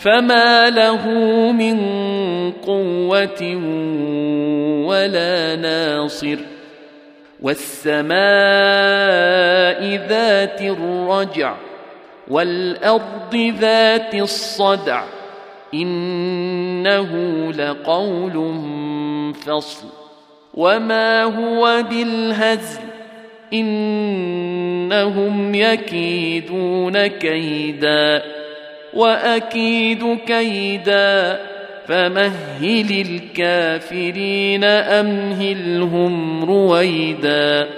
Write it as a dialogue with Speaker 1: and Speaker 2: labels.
Speaker 1: فما له من قوه ولا ناصر والسماء ذات الرجع والارض ذات الصدع انه لقول فصل وما هو بالهزل انهم يكيدون كيدا وأكيد كيدا. فمهل الكافرين أمهلهم رويدا.